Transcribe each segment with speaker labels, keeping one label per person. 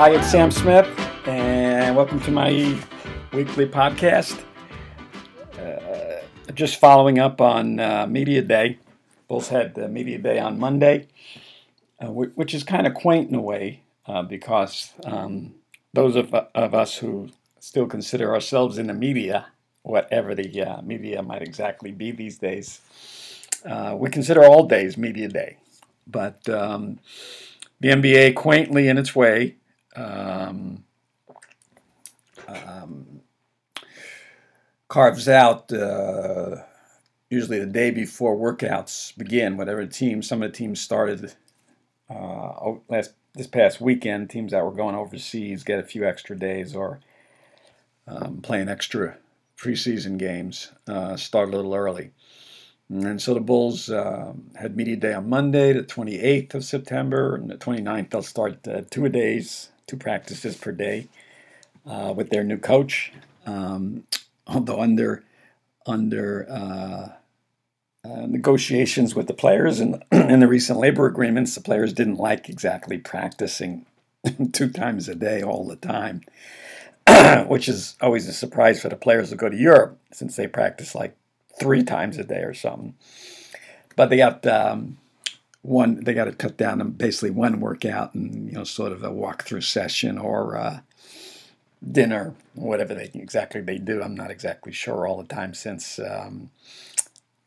Speaker 1: Hi, it's Sam Smith, and welcome to my weekly podcast. Uh, just following up on uh, Media Day. Bulls had the Media Day on Monday, uh, which is kind of quaint in a way uh, because um, those of, of, us who still consider ourselves in the media, whatever the uh, media might exactly be these days, we consider all days Media Day. But um, the NBA, quaintly in its way, um, um, carves out uh, usually the day before workouts begin. Whatever team, some of the teams started uh, last this past weekend. Teams that were going overseas get a few extra days or um, playing extra preseason games. Uh, start a little early. And so the Bulls uh, had media day on Monday, the 28th of September, and the 29th they'll start uh, two days, two practices per day uh, with their new coach. Um, although under under uh, uh, negotiations with the players and in the recent labor agreements, the players didn't like exactly practicing two times a day all the time, which is always a surprise for the players who go to Europe since they practice like three times a day or something. But they got um, one. They got to cut down to basically one workout and you know sort of a walkthrough session or uh, dinner, whatever they exactly they do. I'm not exactly sure all the time since um,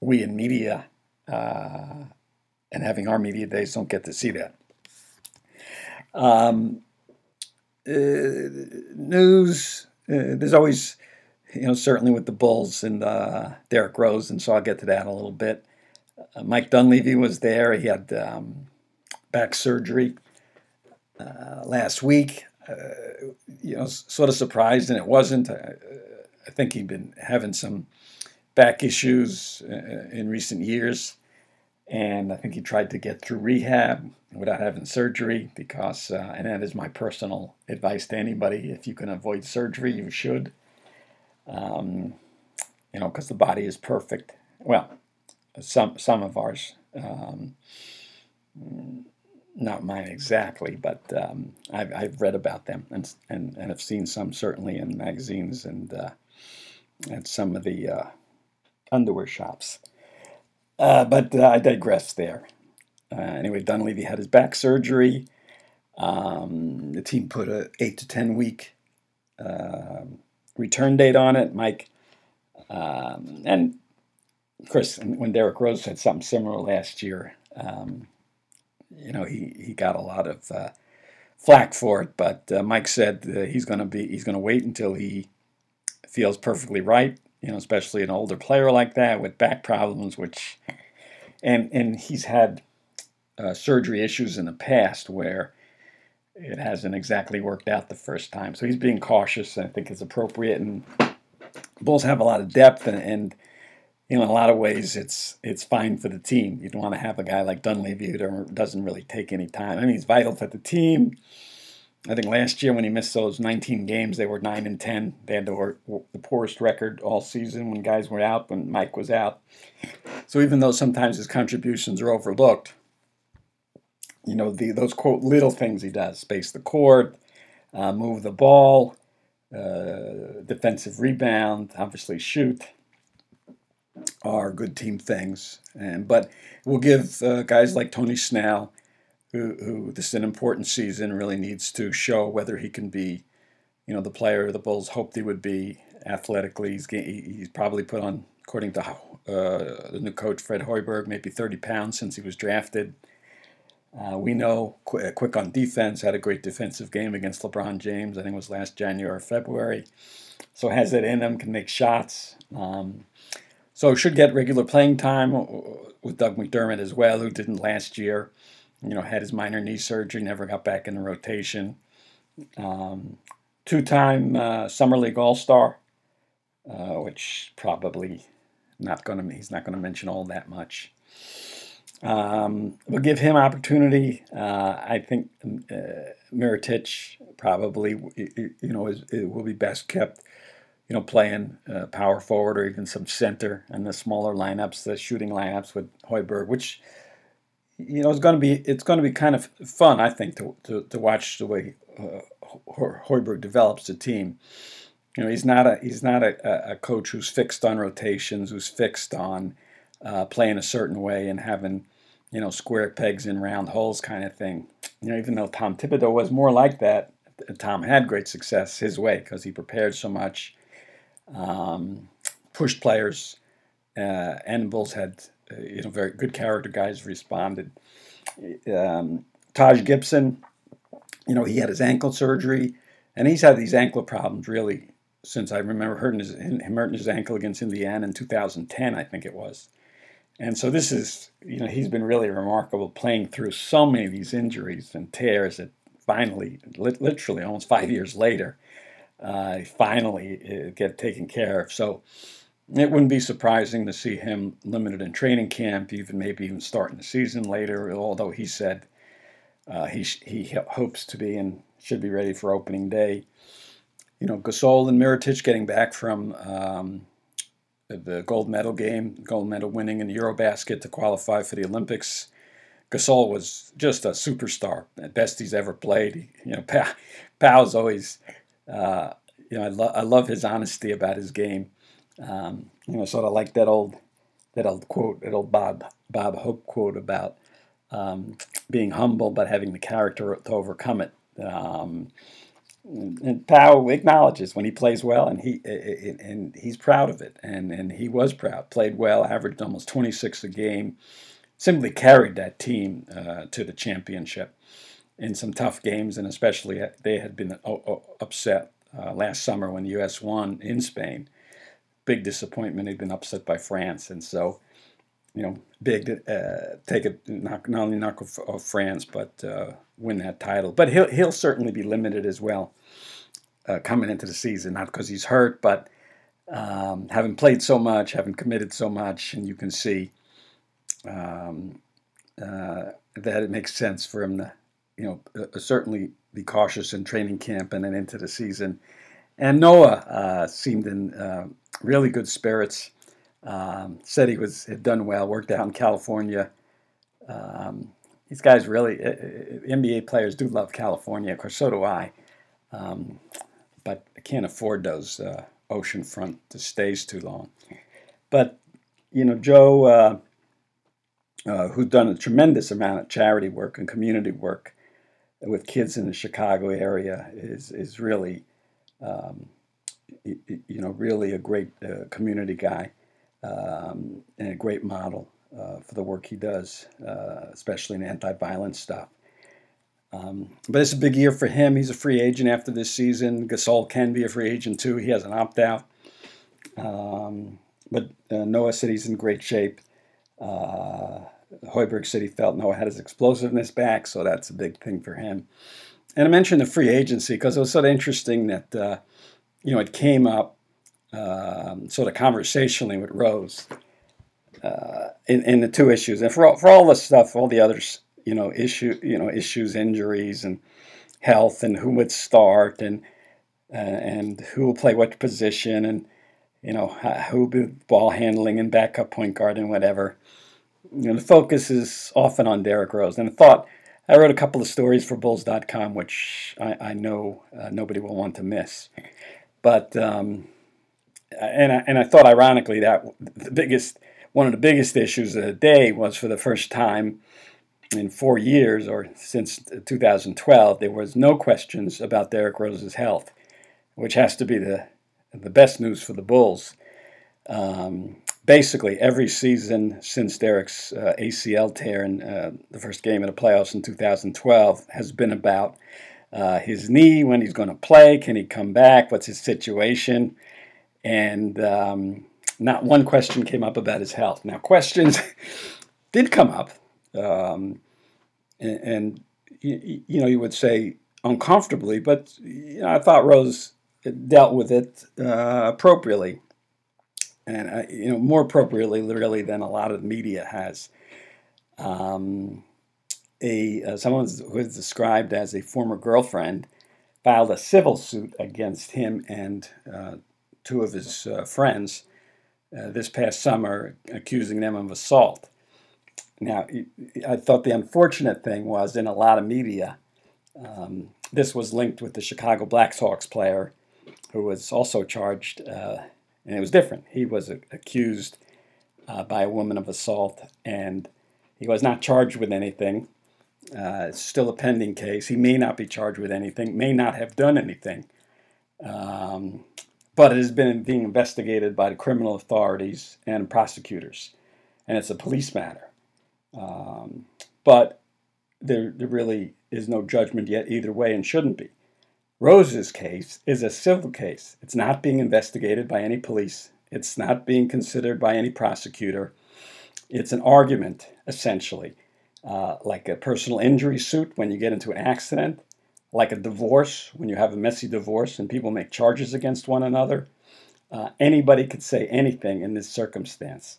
Speaker 1: we in media uh, and having our media days don't get to see that. Um, uh, news. Uh, there's always you know, certainly with the Bulls and uh, Derrick Rose, and so I'll get to that in a little bit. Uh, Mike Dunleavy was there. He had um, back surgery uh, last week. Uh, you know, sort of surprised, and it wasn't. I, I, think he'd been having some back issues uh, in recent years, and I think he tried to get through rehab without having surgery because, uh, and that is my personal advice to anybody: if you can avoid surgery, you should um, you know, because the body is perfect. Well, some some of ours, um, not mine exactly, but um, I've, I've read about them and, and and have seen some certainly in magazines and uh, at some of the uh, underwear shops. Uh, but uh, I digress there. Uh, anyway, Dunleavy had his back surgery. Um, the team put a eight to ten week um, return date on it. Mike, um, and of course, when Derrick Rose said something similar last year, um, you know, he, he got a lot of uh, flack for it. But uh, Mike said he's going to be he's going to wait until he feels perfectly right. You know, especially an older player like that with back problems, which and and he's had uh, surgery issues in the past where it hasn't exactly worked out the first time. So he's being cautious. I think it's appropriate. And Bulls have a lot of depth, and, and in a lot of ways, it's it's fine for the team. You don't want to have a guy like Dunleavy who doesn't really take any time. I mean, he's vital for the team. I think last year when he missed those 19 games, they were nine and 10. They had the, the poorest record all season when guys were out, when Mike was out. So even though sometimes his contributions are overlooked, you know, the those quote little things he does: space the court, uh, move the ball, uh, defensive rebound, obviously shoot, are good team things. And but we'll give uh, guys like Tony Snell, who, who this is an important season, really needs to show whether he can be, you know, the player the Bulls hoped he would be athletically. He's he's probably put on, according to uh, the new coach Fred Hoiberg, maybe 30 pounds since he was drafted. Uh, we know Qu- Quick on defense had a great defensive game against LeBron James. I think it was last January or February. So has it in him, can make shots. Um, so should get regular playing time with Doug McDermott as well, who didn't last year. You know, had his minor knee surgery, never got back in the rotation. Um, two-time uh, summer league All-Star, uh, which probably not going to. He's not going to mention all that much. Um, we'll give him opportunity. Uh, I think uh, Mirotic probably, you know, is, will be best kept, you know, playing uh, power forward or even some center and the smaller lineups, the shooting lineups with Hoiberg, which, you know, it's going to be it's going to be kind of fun, I think, to to, to watch the way uh, Hoiberg develops the team. You know, he's not a he's not a, a coach who's fixed on rotations, who's fixed on uh, playing a certain way and having you know square pegs in round holes kind of thing. You know, even though Tom Thibodeau was more like that, Tom had great success his way because he prepared so much, um, pushed players, uh, and Bulls had uh, you know very good character guys responded. Um, Taj Gibson, you know, he had his ankle surgery, and he's had these ankle problems really since I remember hurting his, him hurting his ankle against Indiana in 2010, I think it was. And so this is, you know, he's been really remarkable playing through so many of these injuries and tears that finally, literally almost five years later, uh, finally uh, get taken care of. So it wouldn't be surprising to see him limited in training camp, even maybe even starting the season later. Although he said uh, he he hopes to be and should be ready for opening day. You know, Gasol and Mirotic getting back from um, the gold medal game, gold medal winning in the Eurobasket to qualify for the Olympics. Gasol was just a superstar, best he's ever played. You know, Pau's always, uh, you know, I, lo- I love his honesty about his game. Um, you know, sort of like that old, that old quote, that old Bob Bob Hope quote about um, being humble but having the character to overcome it. Um, and Pau acknowledges when he plays well, and he and he's proud of it, and and he was proud. Played well, averaged almost 26 a game, simply carried that team uh, to the championship in some tough games, and especially uh, they had been upset uh, last summer when the U.S. won in Spain. Big disappointment. They'd been upset by France, and so you know, big to uh, take it not, not only knock off, France, but uh, win that title. But he'll he'll certainly be limited as well uh, coming into the season, not because he's hurt, but um, having played so much, having committed so much, and you can see um, uh, that it makes sense for him to, you know, uh, certainly be cautious in training camp and then into the season. And Noah uh, seemed in really good spirits. Um, said he was had done well, worked out in California. Um, these guys really, uh, uh NBA players do love California. Of course, so do I. Um, but I can't afford those uh, oceanfront stays too long. But you know, Joe, uh, uh, who's done a tremendous amount of charity work and community work with kids in the Chicago area, is is really, um, you know, really a great uh, community guy um, and a great model uh, for the work he does, uh, especially in anti-violence stuff. Um, but it's a big year for him. He's a free agent after this season. Gasol can be a free agent too. He has an opt out. Um, but uh, Noah said he's in great shape. Uh, Hoiberg said he felt Noah had his explosiveness back, so that's a big thing for him. And I mentioned the free agency because it was sort of interesting that uh, you know it came up um, sort of conversationally with Rose uh, in, in the two issues, and for all, for all the stuff, all the others, you know, issue, you know, issues, injuries, and health, and who would start, and uh, and who will play what position, and you know, who be ball handling and backup point guard and whatever. You know, the focus is often on Derrick Rose, and I thought. I wrote a couple of stories for Bulls.com, which I, I know uh, nobody will want to miss. But um, and I, and I thought ironically that the biggest one of the biggest issues of the day was for the first time in four years or since 2012 there was no questions about Derrick Rose's health, which has to be the the best news for the Bulls. Um, basically, every season since Derrick's uh, ACL tear in uh, the first game of the playoffs in 2012 has been about uh, his knee, when he's going to play, can he come back, what's his situation and um, not one question came up about his health. Now, questions did come up, um, and, and you, know, you would say uncomfortably, but you know, I thought Rose dealt with it uh, appropriately, and you know, more appropriately, literally, than a lot of the media has. Um, a uh, someone who is described as a former girlfriend filed a civil suit against him and uh, two of his uh, friends uh, this past summer, accusing them of assault. now, I thought the unfortunate thing was in a lot of media, um, this was linked with the Chicago Blackhawks player who was also charged, uh, and it was different. He was accused uh, by a woman of assault, and he was not charged with anything. Uh, it's still a pending case. He may not be charged with anything, may not have done anything. Um, but it has been being investigated by the criminal authorities and prosecutors, and it's a police matter. Um, but there, there really is no judgment yet either way and shouldn't be. Rose's case is a civil case. It's not being investigated by any police, it's not being considered by any prosecutor. It's an argument, essentially, uh, like a personal injury suit when you get into an accident, like a divorce when you have a messy divorce and people make charges against one another. Uh, anybody could say anything in this circumstance.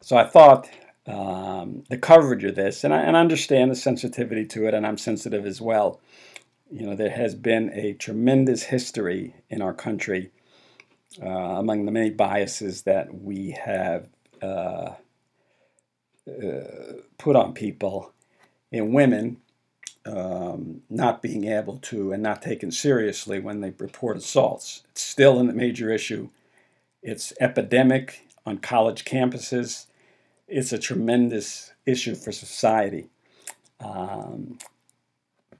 Speaker 1: So I thought um, the coverage of this, and I, and I understand the sensitivity to it, and I'm sensitive as well. You know, there has been a tremendous history in our country uh, among the many biases that we have uh, uh, put on people and women um, not being able to and not taken seriously when they report assaults. It's still a major issue. It's epidemic on college campuses it's a tremendous issue for society. Um,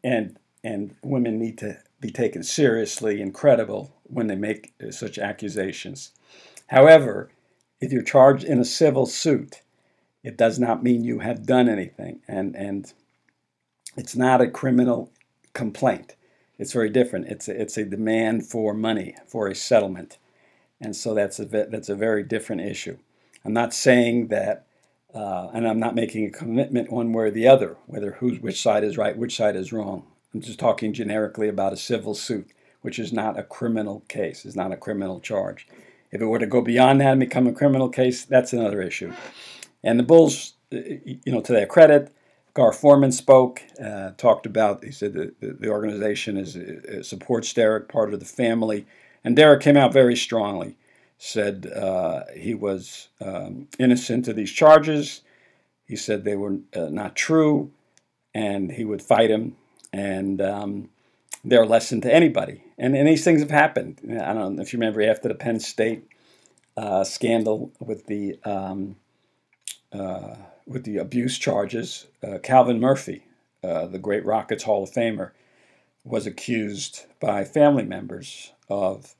Speaker 1: and, and women need to be taken seriously and credible when they make such accusations. However, if you're charged in a civil suit, it does not mean you have done anything. And, and it's not a criminal complaint. It's very different. It's a, it's a demand for money, for a settlement. And so that's a, that's a very different issue. I'm not saying that uh, and I'm not making a commitment one way or the other, whether who's which side is right, which side is wrong. I'm just talking generically about a civil suit, which is not a criminal case, is not a criminal charge. If it were to go beyond that and become a criminal case, that's another issue. And the Bulls, uh, you know, to their credit, Gar Forman spoke, uh, talked about. He said the, the organization is uh, supports Derrick, part of the family, and Derrick came out very strongly said uh, he was um, innocent of these charges. He said they were uh, not true, and he would fight him. And um, they're a lesson to anybody. And, and these things have happened. I don't know if you remember after the Penn State uh, scandal with the um, uh, with the abuse charges, uh, Calvin Murphy, uh, the great Rockets Hall of Famer, was accused by family members of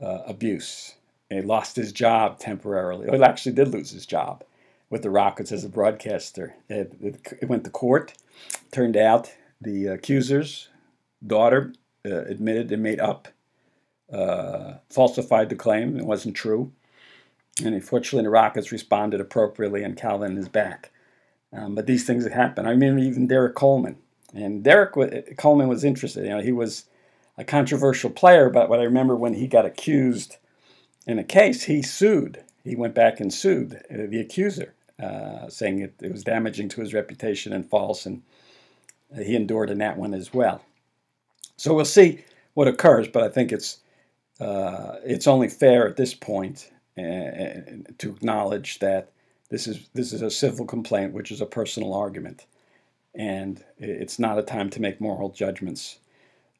Speaker 1: abuse he lost his job temporarily. Well, he actually did lose his job with the Rockets as a broadcaster. It, it, it went to court. Turned out the accuser's daughter uh, admitted and made up, uh, falsified the claim. It wasn't true. And unfortunately, the Rockets responded appropriately, and Calvin is back. Um, but these things happen. I mean, even Derrick Coleman. And Derrick Coleman was interested. You know, he was a controversial player, but what I remember when he got accused in a case, he sued. He went back and sued uh, the accuser, uh, saying it, it, was damaging to his reputation and false, and he endured in that one as well. So we'll see what occurs, but I think it's uh, it's only fair at this point uh, to acknowledge that this is this is a civil complaint, which is a personal argument, and it's not a time to make moral judgments.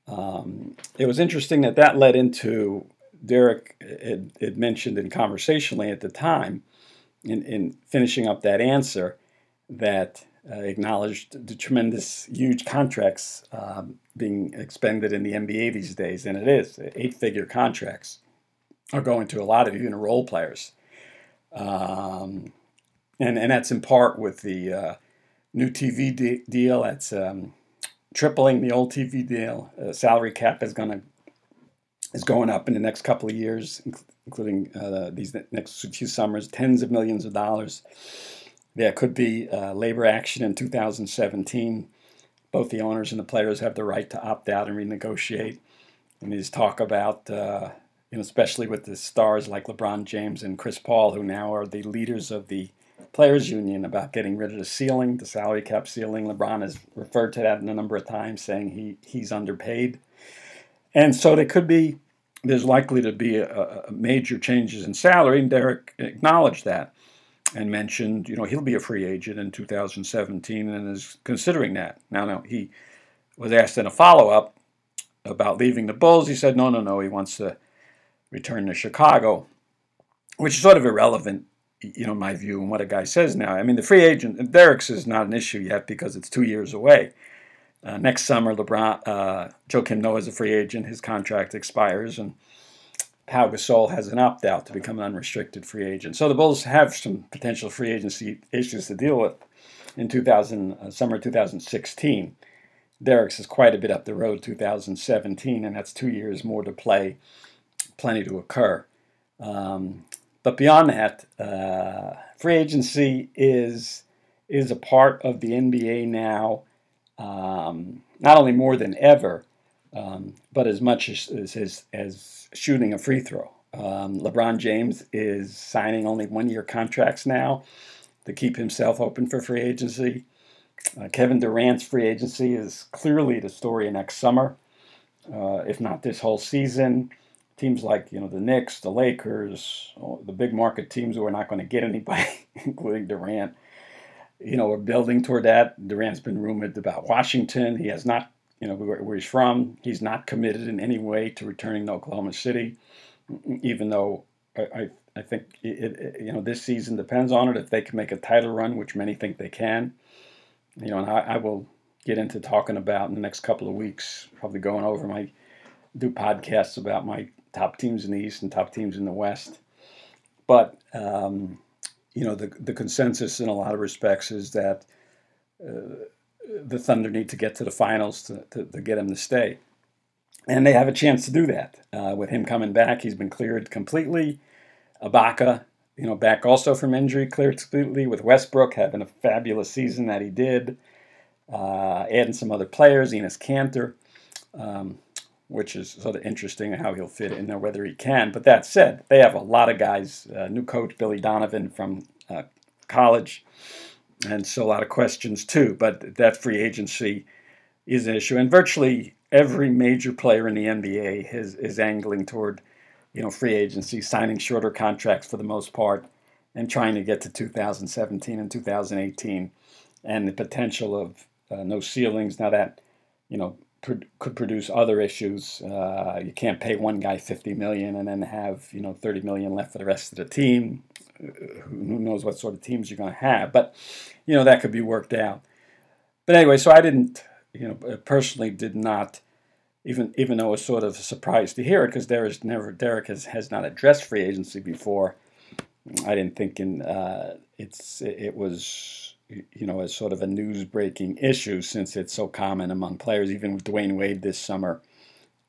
Speaker 1: Um, it was interesting that that led into Derrick had, had, mentioned in conversationally at the time, in, in finishing up that answer, that uh, acknowledged the tremendous, huge contracts um, being expended in the NBA these days, and it is eight-figure contracts are going to a lot of even role players, um, and and that's in part with the uh, new TV de- deal. That's um, tripling the old TV deal. Uh, salary cap is going to is going up in the next couple of years, including uh, these next few summers, tens of millions of dollars. There could be uh, labor action in 2017. Both the owners and the players have the right to opt out and renegotiate. And there's talk about, uh, you know, especially with the stars like LeBron James and Chris Paul, who now are the leaders of the players union, about getting rid of the ceiling, the salary cap ceiling. LeBron has referred to that a number of times, saying he he's underpaid. And so there could be, there's likely to be a, a major changes in salary, and Derrick acknowledged that. And mentioned, you know, he'll be a free agent in 2017 and is considering that. Now, now he was asked in a follow up about leaving the Bulls. He said, no, no, no, he wants to return to Chicago, which is sort of irrelevant, you know, my view and what a guy says now. I mean, the free agent, Derrick's is not an issue yet because it's two years away. Uh, next summer, LeBron, uh, Joakim Noah is a free agent. His contract expires, and Pau Gasol has an opt out to become an unrestricted free agent. So the Bulls have some potential free agency issues to deal with in 2000, uh, summer 2016. Derrick's is quite a bit up the road, 2017, and that's two years more to play, plenty to occur. Um, but beyond that, uh, free agency is is a part of the NBA now, um, not only more than ever, um, but as much as, as, as shooting a free throw. Um, LeBron James is signing only one year contracts now to keep himself open for free agency. Uh, Kevin Durant's free agency is clearly the story next summer, uh, if not this whole season. Teams like you know the Knicks, the Lakers, the big market teams who are not going to get anybody, including Durant, you know, are building toward that. Durant's been rumored about Washington. He has not you know, where, where he's from. He's not committed in any way to returning to Oklahoma City, even though I, I, I think it, it, you know this season depends on it. If they can make a title run, which many think they can, you know, and I, I will get into talking about in the next couple of weeks, probably going over my do podcasts about my top teams in the East and top teams in the West. But um, you know, the the consensus in a lot of respects is that. Uh, the Thunder need to get to the finals to, to, to get him to stay. And they have a chance to do that. Uh, with him coming back, he's been cleared completely. Ibaka, you know, back also from injury, cleared completely. With Westbrook having a fabulous season that he did. Uh, adding some other players, Enes Kanter, um, which is sort of interesting how he'll fit in there, whether he can. But that said, they have a lot of guys. Uh, new coach Billy Donovan from uh, college and so a lot of questions too. But that free agency is an issue, and virtually every major player in the NBA is is angling toward, you know, free agency, signing shorter contracts for the most part, and trying to get to 2017 and 2018, and the potential of uh, no ceilings. Now that, you know, could produce other issues. Uh, you can't pay one guy 50 million and then have you know 30 million left for the rest of the team. Who knows what sort of teams you're going to have? But you know that could be worked out. But anyway, so I didn't, you know, personally did not, even even though it was sort of a surprise to hear it because there is never Derrick has has not addressed free agency before. I didn't think in uh, it's it was you know, as sort of a news breaking issue since it's so common among players. Even with Dwyane Wade this summer,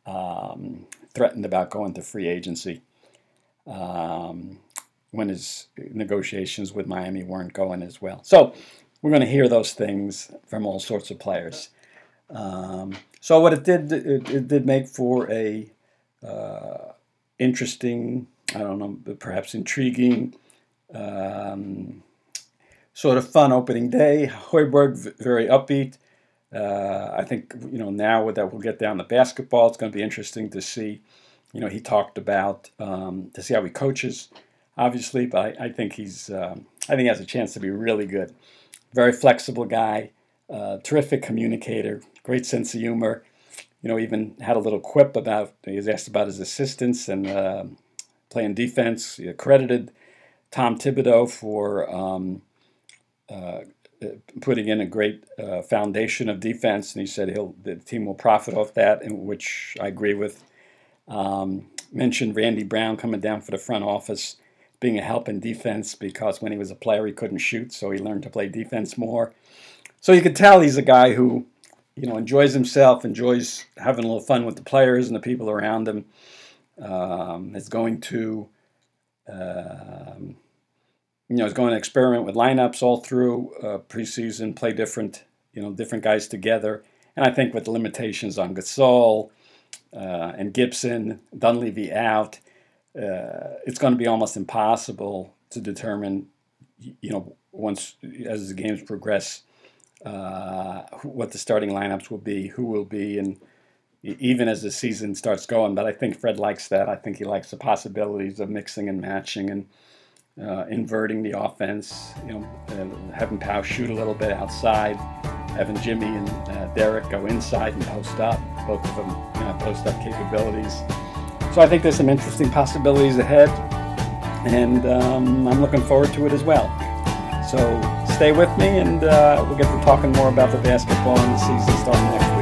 Speaker 1: um, threatened about going to free agency um, when his negotiations with Miami weren't going as well. So we're going to hear those things from all sorts of players. Um, so what it did, it, it, did make for a uh, interesting, I don't know, perhaps intriguing. Um, sort of fun opening day. Hoiberg very upbeat. Uh, I think you know now that we'll get down to basketball, it's going to be interesting to see. You know, he talked about um, to see how he coaches, obviously, but I, I think he's um, I think he has a chance to be really good. Very flexible guy, uh, terrific communicator, great sense of humor. You know, even had a little quip about he was asked about his assistants and uh, playing defense. He credited Tom Thibodeau for. Um, uh, putting in a great uh, foundation of defense, and he said he'll the team will profit off that, which I agree with. Um, mentioned Randy Brown coming down for the front office, being a help in defense because when he was a player he couldn't shoot, so he learned to play defense more. So you could tell he's a guy who, you know, enjoys himself, enjoys having a little fun with the players and the people around him. Um, is going to um, you know, is going to experiment with lineups all through uh, preseason, play different, you know, different guys together. And I think with the limitations on Gasol uh, and Gibson, Dunleavy out, uh, it's going to be almost impossible to determine, you know, once as the games progress, uh, what the starting lineups will be, who will be, and even as the season starts going. But I think Fred likes that. I think he likes the possibilities of mixing and matching and uh, inverting the offense. You know, uh, having Pau shoot a little bit outside, having Jimmy and uh, Derrick go inside and post up. Both of them you know, post up capabilities. So I think there's some interesting possibilities ahead, and um, I'm looking forward to it as well. So stay with me, and uh, we'll get to talking more about the basketball in the season starting next.